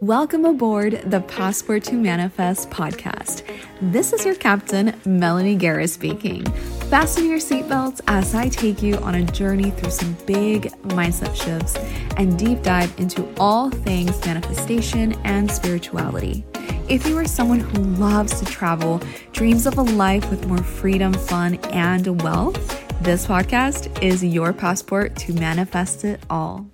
Welcome aboard the Passport to Manifest podcast. This is your captain, Melanie Guerra speaking. Fasten your seatbelts as I take you on a journey through some big mindset shifts and deep dive into all things manifestation and spirituality. If you are someone who loves to travel, dreams of a life with more freedom, fun, and wealth, this podcast is your passport to manifest it all.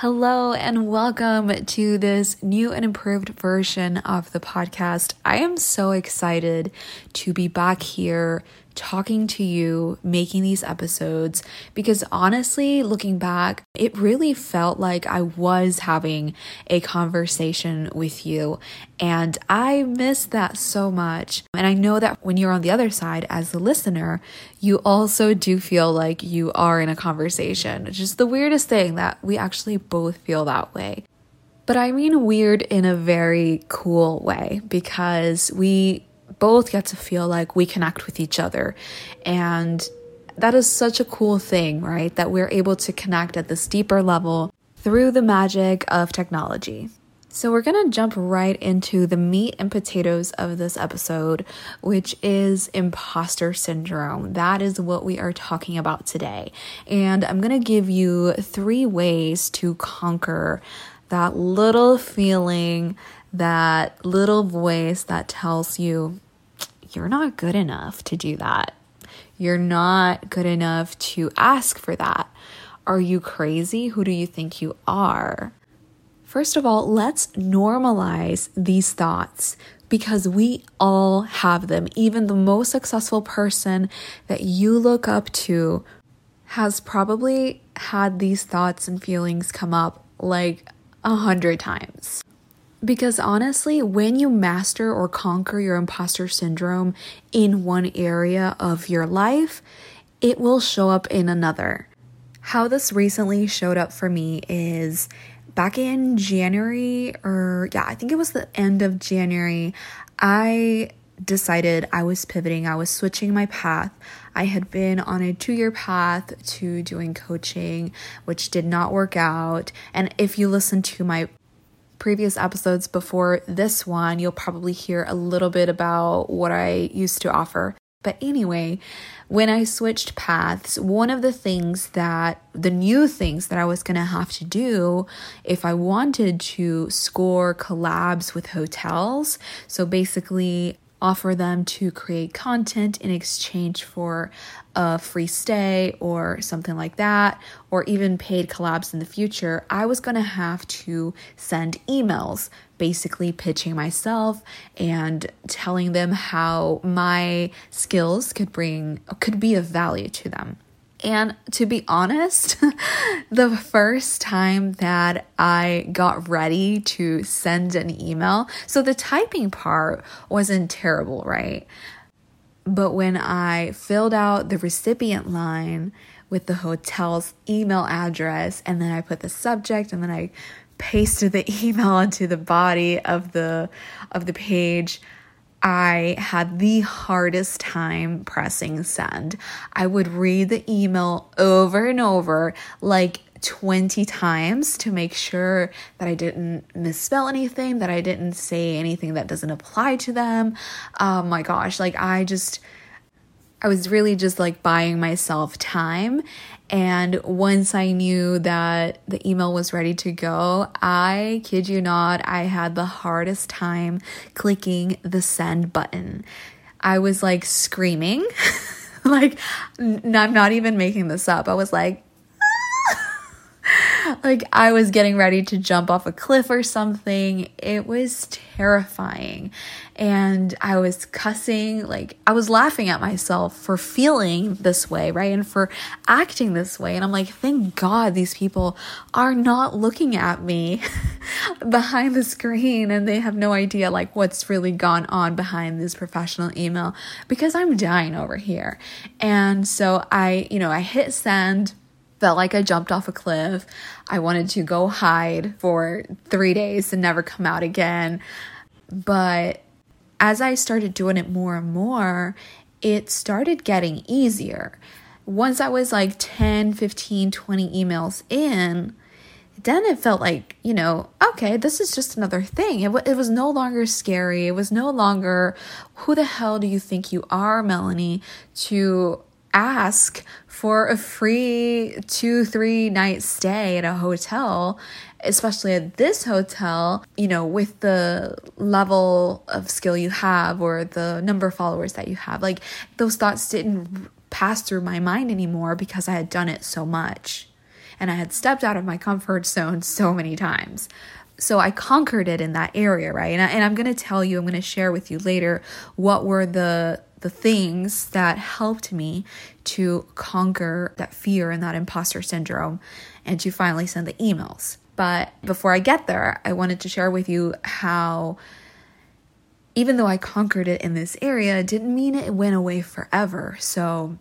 Hello, and welcome to this new and improved version of the podcast. I am so excited to be back here talking to you, making these episodes, because honestly, looking back, it really felt like I was having a conversation with you. And I miss that so much. And I know that when you're on the other side as the listener, you also do feel like you are in a conversation, which is the weirdest thing that we actually both feel that way. But I mean weird in a very cool way because we both get to feel like we connect with each other. And that is such a cool thing, right? That we're able to connect at this deeper level through the magic of technology. So, we're gonna jump right into the meat and potatoes of this episode, which is imposter syndrome. That is what we are talking about today. And I'm gonna give you three ways to conquer that little feeling, that little voice that tells you, you're not good enough to do that. You're not good enough to ask for that. Are you crazy? Who do you think you are? First of all, let's normalize these thoughts because we all have them. Even the most successful person that you look up to has probably had these thoughts and feelings come up like a hundred times. Because honestly, when you master or conquer your imposter syndrome in one area of your life, it will show up in another. How this recently showed up for me is back in January, or yeah, I think it was the end of January, I decided I was pivoting, I was switching my path. I had been on a two year path to doing coaching, which did not work out. And if you listen to my previous episodes before this one, you'll probably hear a little bit about what I used to offer. But anyway, when I switched paths, one of the things that the new things that I was going to have to do if I wanted to score collabs with hotels, so basically offer them to create content in exchange for a free stay or something like that, or even paid collabs in the future, I was to have to send emails basically pitching myself and telling them how my skills could bring could be of value to them. And to be honest, the first time that I got ready to send an email, so the typing part wasn't terrible, right? But when I filled out the recipient line with the hotel's email address, and then I put the subject, and then I pasted the email into the body of the of the page, I had the hardest time pressing send. I would read the email over and over, like 20 times to make sure that I didn't misspell anything, that I didn't say anything that doesn't apply to them. Oh my gosh, like I just, I was really just like buying myself time. And once I knew that the email was ready to go, I kid you not, I had the hardest time clicking the send button. I was like screaming. like, I'm not even making this up. I was like, like I was getting ready to jump off a cliff or something. It was terrifying. And I was cussing, like I was laughing at myself for feeling this way, right? And for acting this way. And I'm like, thank God these people are not looking at me behind the screen and they have no idea like what's really gone on behind this professional email because I'm dying over here. And so I, you know, I hit send felt like I jumped off a cliff. I wanted to go hide for three days and never come out again. But as I started doing it more and more, it started getting easier. Once I was like 10, 15, 20 emails in, then it felt like, you know, okay, this is just another thing. It, w- it was no longer scary. It was no longer, who the hell do you think you are, Melanie, to ask for a free two, three night stay at a hotel, especially at this hotel, you know, with the level of skill you have or the number of followers that you have. Like, those thoughts didn't pass through my mind anymore because I had done it so much and I had stepped out of my comfort zone so many times. So I conquered it in that area, right? And, I, I'm going to tell you, I'm going to share with you later what were the the things that helped me to conquer that fear and that imposter syndrome and to finally send the emails. But before I get there, I wanted to share with you how even though I conquered it in this area, it didn't mean it went away forever. So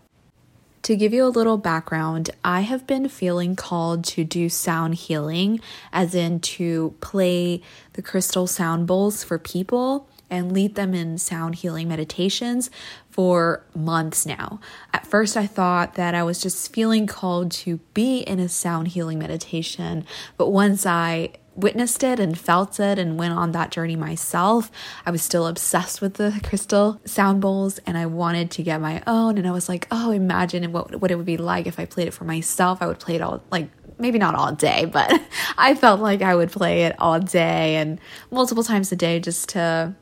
to give you a little background, I have been feeling called to do sound healing, as in to play the crystal sound bowls for people and lead them in sound healing meditations for months now. At first, I thought that I was just feeling called to be in a sound healing meditation, but once I witnessed it and felt it and went on that journey myself. I was still obsessed with the crystal sound bowls and I wanted to get my own. And I was like, oh, imagine what, what it would be like if I played it for myself. I would play it all like maybe not all day, but I felt like I would play it all day and multiple times a day just to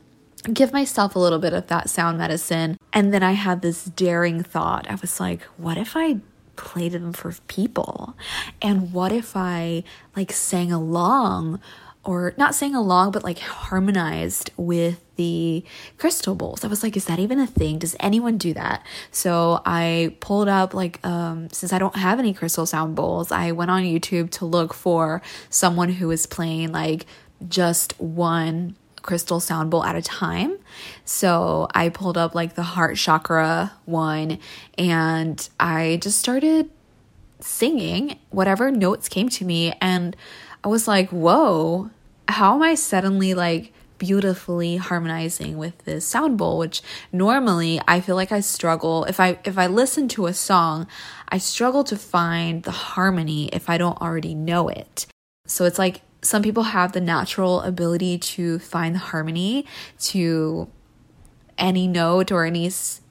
give myself a little bit of that sound medicine. And then I had this daring thought. I was like, what if I played them for people? And what if I like sang along or not sang along, but like harmonized with the crystal bowls. I was like, is that even a thing? Does anyone do that? So I pulled up, like, um, since I don't have any crystal sound bowls, I went on YouTube to look for someone who was playing like just one crystal sound bowl at a time. So I pulled up like the heart chakra one and I just started singing whatever notes came to me. And I was like, whoa, how am I suddenly like beautifully harmonizing with this sound bowl which normally i feel like i struggle if i if i listen to a song i struggle to find the harmony if i don't already know it so it's like some people have the natural ability to find the harmony to any note or any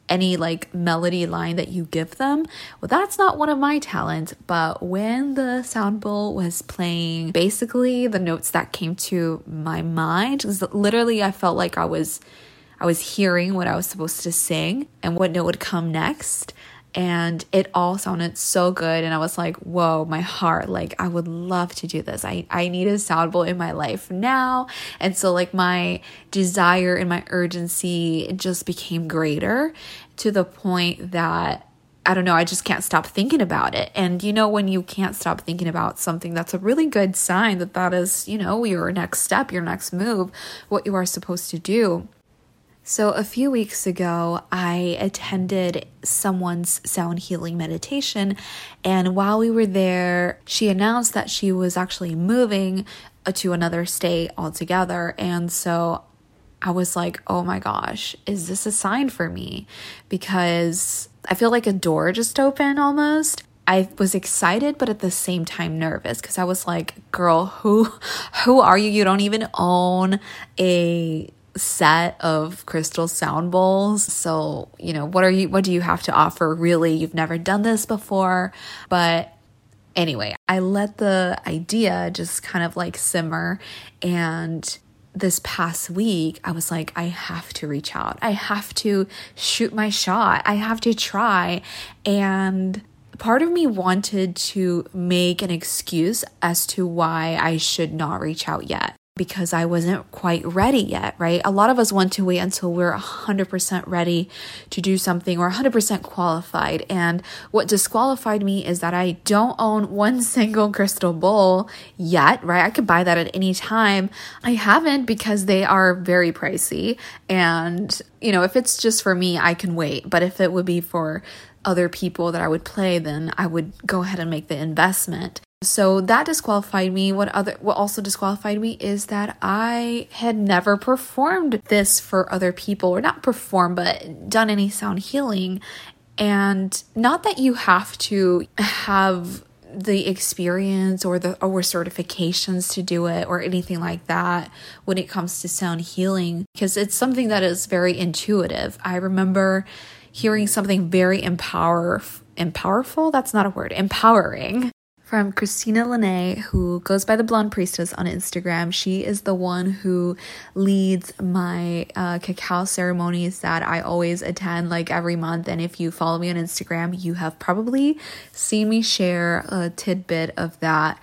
any like melody line that you give them. Well, that's not one of my talents, but when the sound bowl was playing basically the notes that came to my mind, literally I felt like I was I was hearing what I was supposed to sing and what note would come next and it all sounded so good and i was like whoa my heart like i would love to do this i i need a sound bowl in my life now and so like my desire and my urgency just became greater to the point that I don't know, I just can't stop thinking about it. And you know, when you can't stop thinking about something, that's a really good sign that that is, you know, your next step, your next move, what you are supposed to do. So, a few weeks ago, I attended someone's sound healing meditation. And while we were there, she announced that she was actually moving uh, to another state altogether. And so I was like, oh my gosh, is this a sign for me? Because I feel like a door just opened almost. I was excited but at the same time nervous because I was like, girl, who who are you? You don't even own a set of crystal sound bowls. So, you know, what are you what do you have to offer really? You've never done this before, but anyway, I let the idea just kind of like simmer and this past week, I was like, I have to reach out. I have to shoot my shot. I have to try. And part of me wanted to make an excuse as to why I should not reach out yet because I wasn't quite ready yet, right? A lot of us want to wait until we're 100% ready to do something or 100% qualified. And what disqualified me is that I don't own one single crystal bowl yet, right? I could buy that at any time. I haven't because they are very pricey. And, you know, if it's just for me, I can wait. But if it would be for other people that I would play, then I would go ahead and make the investment. So that disqualified me. What other what also disqualified me is that I had never performed this for other people or not performed but done any sound healing and not that you have to have the experience or the or certifications to do it or anything like that when it comes to sound healing because it's something that is very intuitive. I remember hearing something very empower empowerful that's not a word empowering from Christina Lene, who goes by the Blonde Priestess on Instagram. She is the one who leads my uh, cacao ceremonies that I always attend like every month. And if you follow me on Instagram, you have probably seen me share a tidbit of that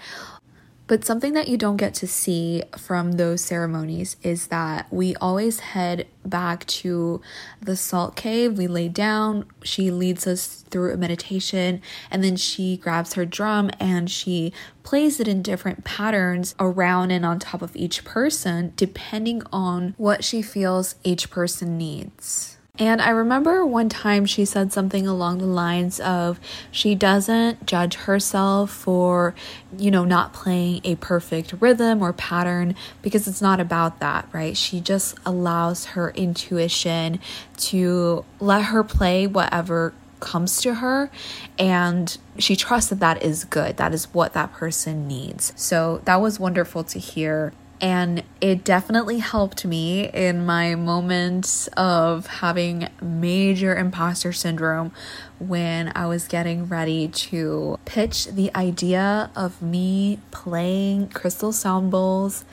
but something that you don't get to see from those ceremonies is that we always head back to the salt cave. We lay down, she leads us through a meditation, and then she grabs her drum and she plays it in different patterns around and on top of each person, depending on what she feels each person needs. And I remember one time she said something along the lines of she doesn't judge herself for, you know, not playing a perfect rhythm or pattern because it's not about that, right? She just allows her intuition to let her play whatever comes to her and she trusts that that is good. That is what that person needs. So that was wonderful to hear and it definitely helped me in my moments of having major imposter syndrome when I was getting ready to pitch the idea of me playing crystal sound bowls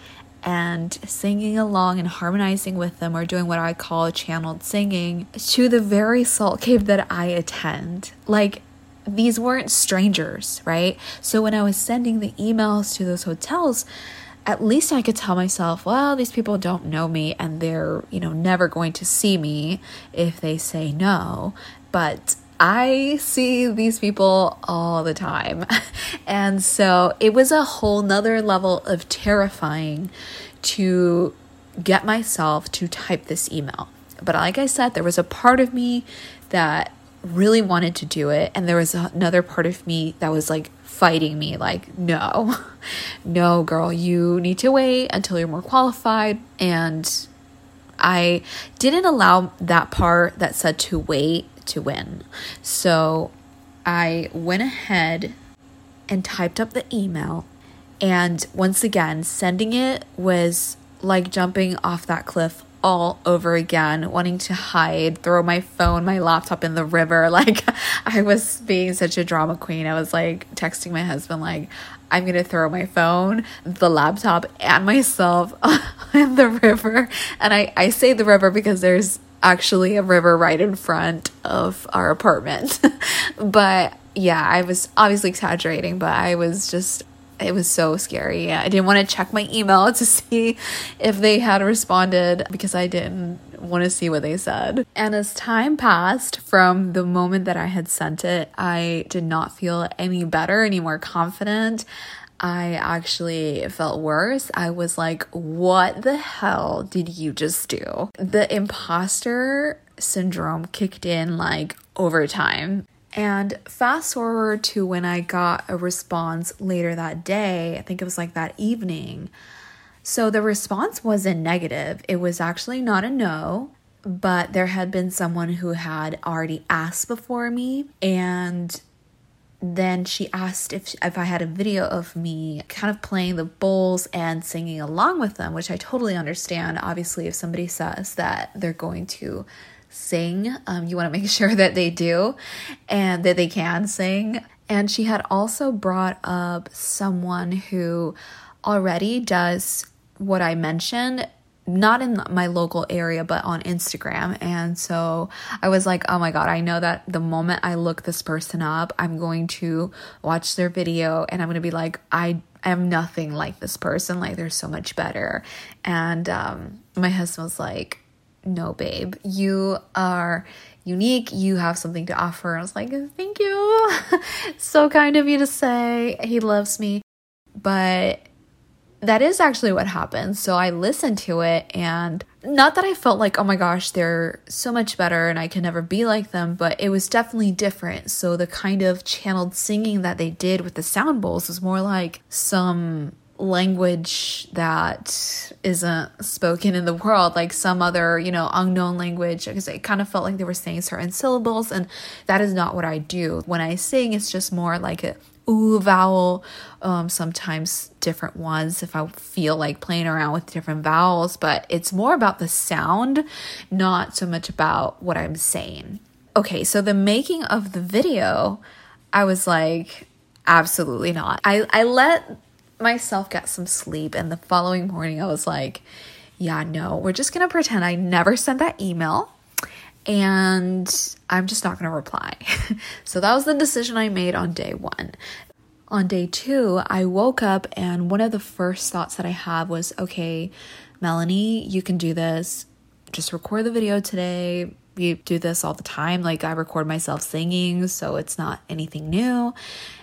and singing along and harmonizing with them or doing what I call channeled singing to the very salt cave that I attend. Like, these weren't strangers, right? So when I was sending the emails to those hotels, at least I could tell myself, well, these people don't know me and they're, you know, never going to see me if they say no. But I see these people all the time. and so it was a whole nother level of terrifying to get myself to type this email. But like I said, there was a part of me that really wanted to do it, and there was another part of me that was like fighting me like no no girl you need to wait until you're more qualified. And i didn't allow that part that said to wait to win. So i went ahead and typed up the email and once again sending it was like jumping off that cliff all over again, wanting to hide, throw my phone, my laptop in the river. Like I was being such a drama queen. I was like texting my husband like I'm going to throw my phone, the laptop and myself in the river. And I I say the river because there's actually a river right in front of our apartment. but yeah, I was obviously exaggerating, but I was just it was so scary. I didn't want to check my email to see if they had responded because I didn't want to see what they said. And as time passed from the moment that I had sent it, I did not feel any better, any more confident. I actually felt worse. I was like, what the hell did you just do? The imposter syndrome kicked in like over time. And fast forward to when I got a response later that day, I think it was like that evening. So the response wasn't negative. It was actually not a no, but there had been someone who had already asked before me and then she asked if if I had a video of me kind of playing the bowls and singing along with them, which I totally understand. Obviously, if somebody says that they're going to sing. Um, you want to make sure that they do and that they can sing. And she had also brought up someone who already does what I mentioned, not in my local area, but on Instagram. And so I was like, oh my God, I know that the moment I look this person up, I'm going to watch their video and I'm going to be like, I am nothing like this person. Like, they're so much better. And um, my husband was like, no, babe, you are unique. You have something to offer. I was like, thank you. so kind of you to say. He loves me. But that is actually what happened. So I listened to it and not that I felt like, oh my gosh, they're so much better and I can never be like them, but it was definitely different. So the kind of channeled singing that they did with the sound bowls was more like some language that isn't spoken in the world, like some other, you know, unknown language, because it kind of felt like they were saying certain syllables, and that is not what I do. When I sing, it's just more like a ooh vowel, um, sometimes different ones if I feel like playing around with different vowels, but it's more about the sound, not so much about what I'm saying. Okay, so the making of the video, I was like, absolutely not. I, I let myself get some sleep, and the following morning, I was like, yeah, no, we're just gonna pretend I never sent that email and I'm just not going to reply. so that was the decision I made on day one. On day two, I woke up and one of the first thoughts that I have was okay, Melanie, you can do this. Just record the video today. You do this all the time. Like, I record myself singing, so it's not anything new.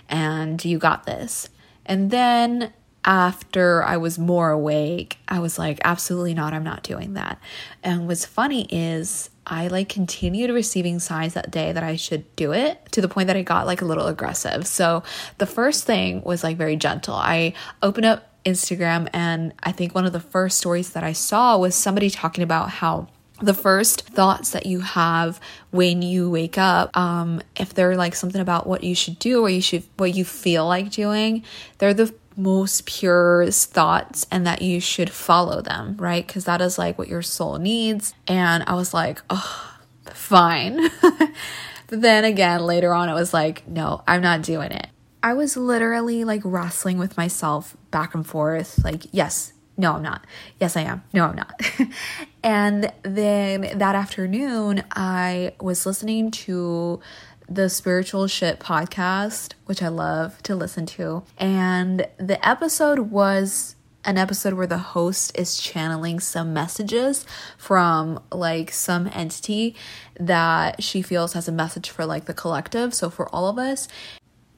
And you got this. And then after I was more awake, I was like, absolutely not, I'm not doing that. And what's funny is I like continued receiving signs that day that I should do it to the point that I got like a little aggressive. So the first thing was like very gentle. I opened up Instagram and I think one of the first stories that I saw was somebody talking about how the first thoughts that you have when you wake up um if they're like something about what you should do or you should what you feel like doing they're the most pure thoughts and that you should follow them, right? Because that is like what your soul needs. And I was like, oh, fine. but then again, later on, it was like, no, I'm not doing it. I was literally like wrestling with myself back and forth, like, yes, no, I'm not. Yes, I am. No, I'm not. and then that afternoon, I was listening to the Spiritual Shit podcast, which I love to listen to. And the episode was an episode where the host is channeling some messages from like some entity that she feels has a message for like the collective, so for all of us.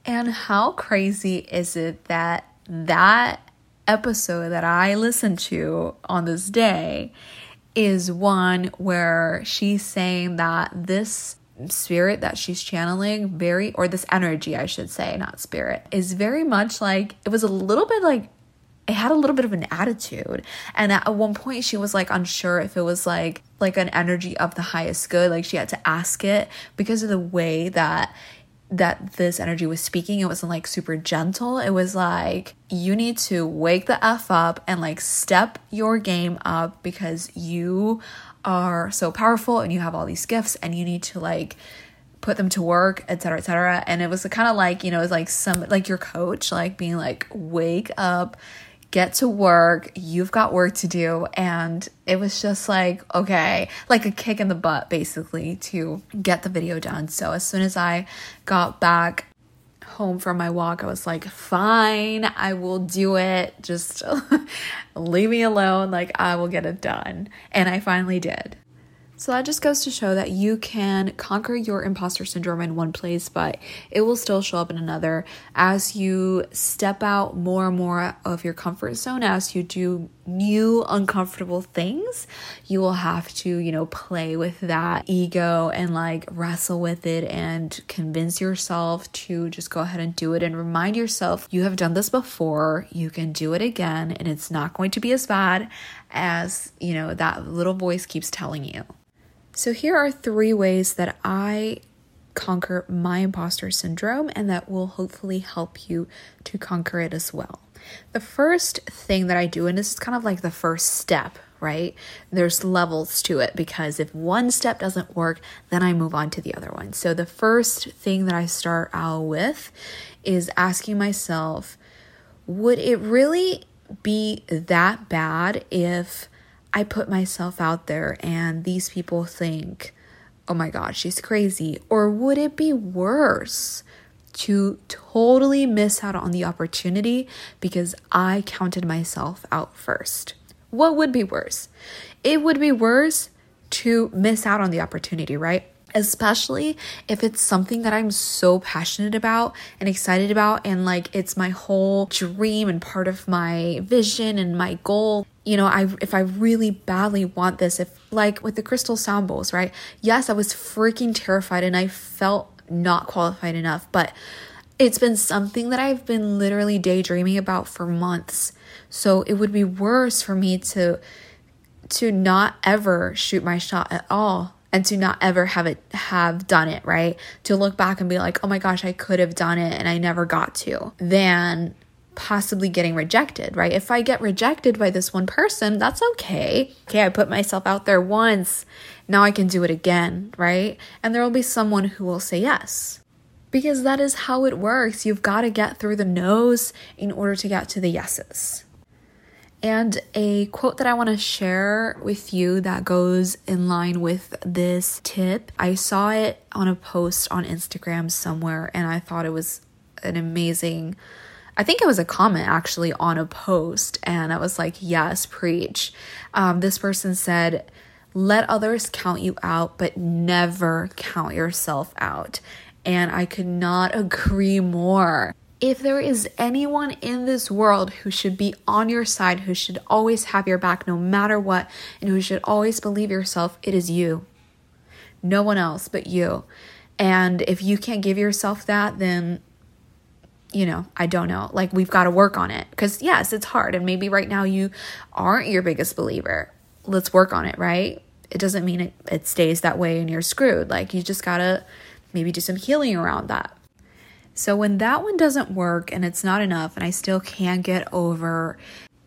And how crazy is it that that episode that I listened to on this day is one where she's saying that this spirit that she's channeling very or this energy I should say not spirit is very much like it was a little bit like it had a little bit of an attitude. And at one point she was like unsure if it was like like an energy of the highest good. Like she had to ask it because of the way that that this energy was speaking it wasn't like super gentle it was like you need to wake the f up and like step your game up because you are so powerful and you have all these gifts and you need to like put them to work, etc., etc. And it was kind of like, you know, it's like some like your coach, like being like, wake up, get to work, you've got work to do. And it was just like, okay, like a kick in the butt basically to get the video done. So as soon as I got back home from my walk, I was like, fine, I will do it. Just leave me alone. Like, I will get it done. And I finally did. So that just goes to show that you can conquer your imposter syndrome in one place, but it will still show up in another as you step out more and more of your comfort zone, as you do new uncomfortable things. You will have to, you know, play with that ego and like wrestle with it and convince yourself to just go ahead and do it and remind yourself you have done this before, you can do it again, and it's not going to be as bad as, you know, that little voice keeps telling you. So, here are three ways that I conquer my imposter syndrome and that will hopefully help you to conquer it as well. The first thing that I do, and this is kind of like the first step, right? There's levels to it because if one step doesn't work, then I move on to the other one. So, the first thing that I start out with is asking myself, would it really be that bad if I put myself out there and these people think, oh my God, she's crazy? Or would it be worse to totally miss out on the opportunity because I counted myself out first? What would be worse? It would be worse to miss out on the opportunity, right? especially if it's something that I'm so passionate about and excited about and like it's my whole dream and part of my vision and my goal you know i if i really badly want this if like with the crystal sound bowls right yes i was freaking terrified and i felt not qualified enough but it's been something that i've been literally daydreaming about for months so it would be worse for me to to not ever shoot my shot at all and to not ever have it have done it, right? To look back and be like, "Oh my gosh, I could have done it and I never got to." Than possibly getting rejected, right? If I get rejected by this one person, that's okay. Okay, I put myself out there once. Now I can do it again, right? And there will be someone who will say yes. Because that is how it works. You've got to get through the no's in order to get to the yeses. And a quote that I want to share with you that goes in line with this tip. I saw it on a post on Instagram somewhere and I thought it was an amazing I think it was a comment actually on a post, and I was like, yes, preach. Um, this person said, let others count you out, but never count yourself out. And I could not agree more. If there is anyone in this world who should be on your side, who should always have your back no matter what, and who should always believe yourself, it is you. No one else but you. And if you can't give yourself that, then you know, I don't know. Like, we've got to work on it. Because, yes, it's hard. And maybe right now you aren't your biggest believer. Let's work on it, right? It doesn't mean it, it stays that way and you're screwed. Like, you just got to maybe do some healing around that. So, when that one doesn't work and it's not enough, and I still can't get over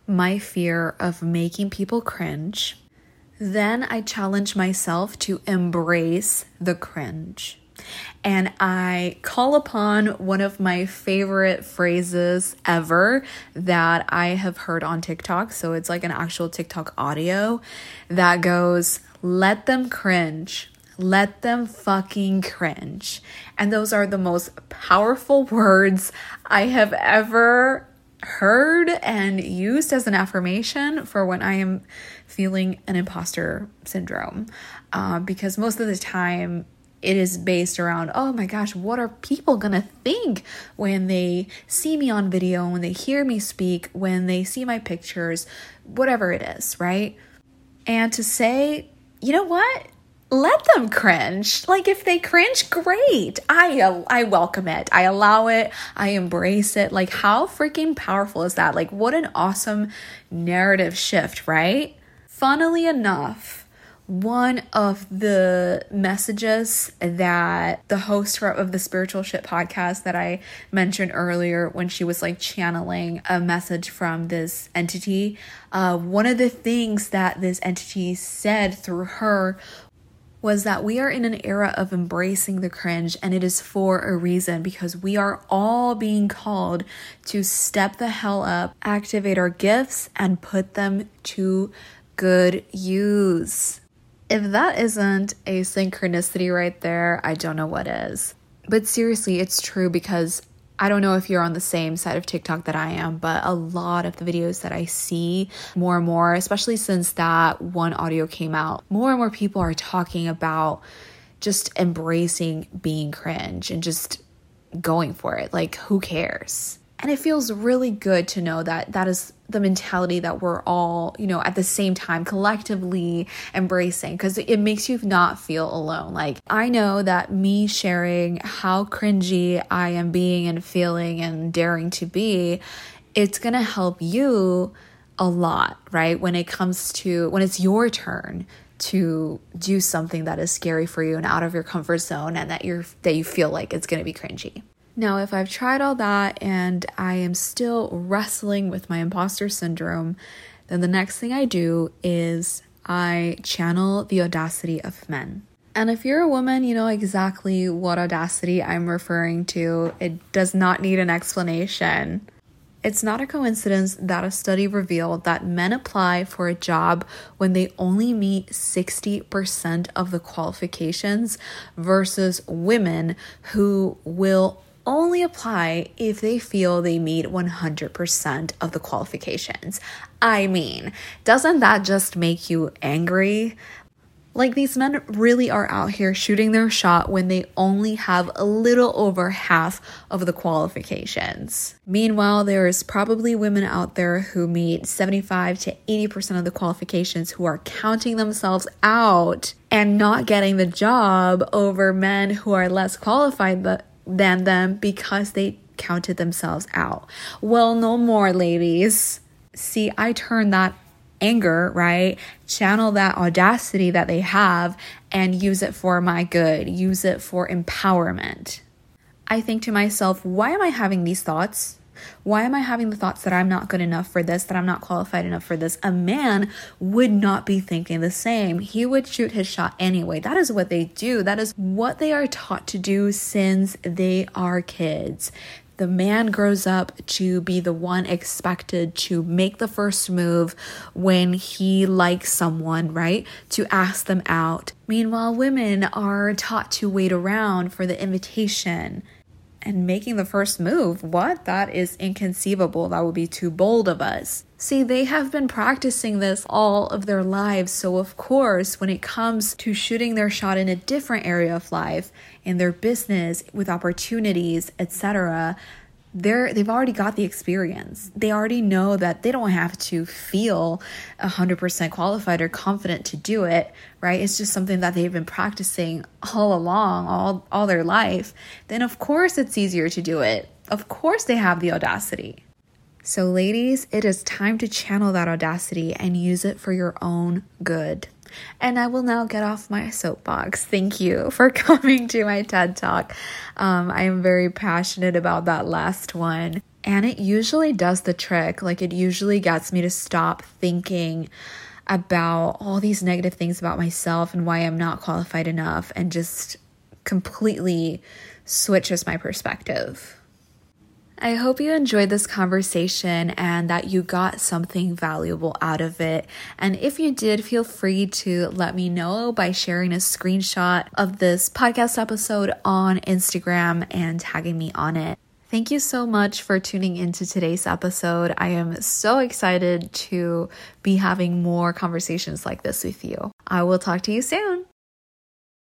my fear of making people cringe, then I challenge myself to embrace the cringe and I call upon one of my favorite phrases ever that I have heard on TikTok. So it's like an actual TikTok audio that goes, Let them cringe. Let them fucking cringe. And those are the most powerful words I have ever heard and used as an affirmation for when I am feeling an imposter syndrome. Uh, because most of the time, it is based around, oh my gosh, what are people gonna think when they see me on video, when they hear me speak, when they see my pictures, whatever it is, right? And to say, you know what? Let them cringe. Like if they cringe, great. I uh, I welcome it. I allow it. I embrace it. Like how freaking powerful is that? Like what an awesome narrative shift, right? Funnily enough, one of the messages that the host of the Spiritual Shit podcast that I mentioned earlier, when she was like channeling a message from this entity, uh, one of the things that this entity said through her was that we are in an era of embracing the cringe and it is for a reason because we are all being called to step the hell up, activate our gifts, and put them to good use. If that isn't a synchronicity right there, I don't know what is. But seriously, it's true because I don't know if you're on the same side of TikTok that I am, but a lot of the videos that I see more and more, especially since that one audio came out, more and more people are talking about just embracing being cringe and just going for it. Like, who cares? And it feels really good to know that that is the mentality that we're all, you know, at the same time collectively embracing because it makes you not feel alone. Like, I know that me sharing how cringy I am being and feeling and daring to be, it's going to help you a lot, right? When it comes to when it's your turn to do something that is scary for you and out of your comfort zone and that you're that you feel like it's going to be cringy. Now, if I've tried all that and I am still wrestling with my imposter syndrome, then the next thing I do is I channel the audacity of men. And if you're a woman, you know exactly what audacity I'm referring to. It does not need an explanation. It's not a coincidence that a study revealed that men apply for a job when they only meet 60% of the qualifications versus women who will only apply if they feel they meet 100% of the qualifications. I mean, doesn't that just make you angry? Like, these men really are out here shooting their shot when they only have a little over half of the qualifications. Meanwhile, there is probably women out there who meet 75 to 80% of the qualifications who are counting themselves out and not getting the job over men who are less qualified but than them because they counted themselves out. Well, no more, ladies. See, I turn that anger, right? Channel that audacity that they have and use it for my good, use it for empowerment. I think to myself, why am I having these thoughts? Why am I having the thoughts that I'm not good enough for this, that I'm not qualified enough for this? A man would not be thinking the same. He would shoot his shot anyway. That is what they do. That is what they are taught to do since they are kids the man grows up to be the one expected to make the first move when he likes someone, right? To ask them out. Meanwhile, women are taught to wait around for the invitation and making the first move. What? That is inconceivable. That would be too bold of us. See, they have been practicing this all of their lives. So, of course, when it comes to shooting their shot in a different area of life, in their business, with opportunities, etc., they're they've already got the experience. They already know that they don't have to feel 100% qualified or confident to do it, right? It's just something that they've been practicing all along, all all their life. Then of course it's easier to do it. Of course they have the audacity. So ladies, it is time to channel that audacity and use it for your own good. And I will now get off my soapbox. Thank you for coming to my TED Talk. Um, I am very passionate about that last one. And it usually does the trick. Like, it usually gets me to stop thinking about all these negative things about myself and why I'm not qualified enough and just completely switches my perspective. I hope you enjoyed this conversation and that you got something valuable out of it. And if you did, feel free to let me know by sharing a screenshot of this podcast episode on Instagram and tagging me on it. Thank you so much for tuning into today's episode. I am so excited to be having more conversations like this with you. I will talk to you soon.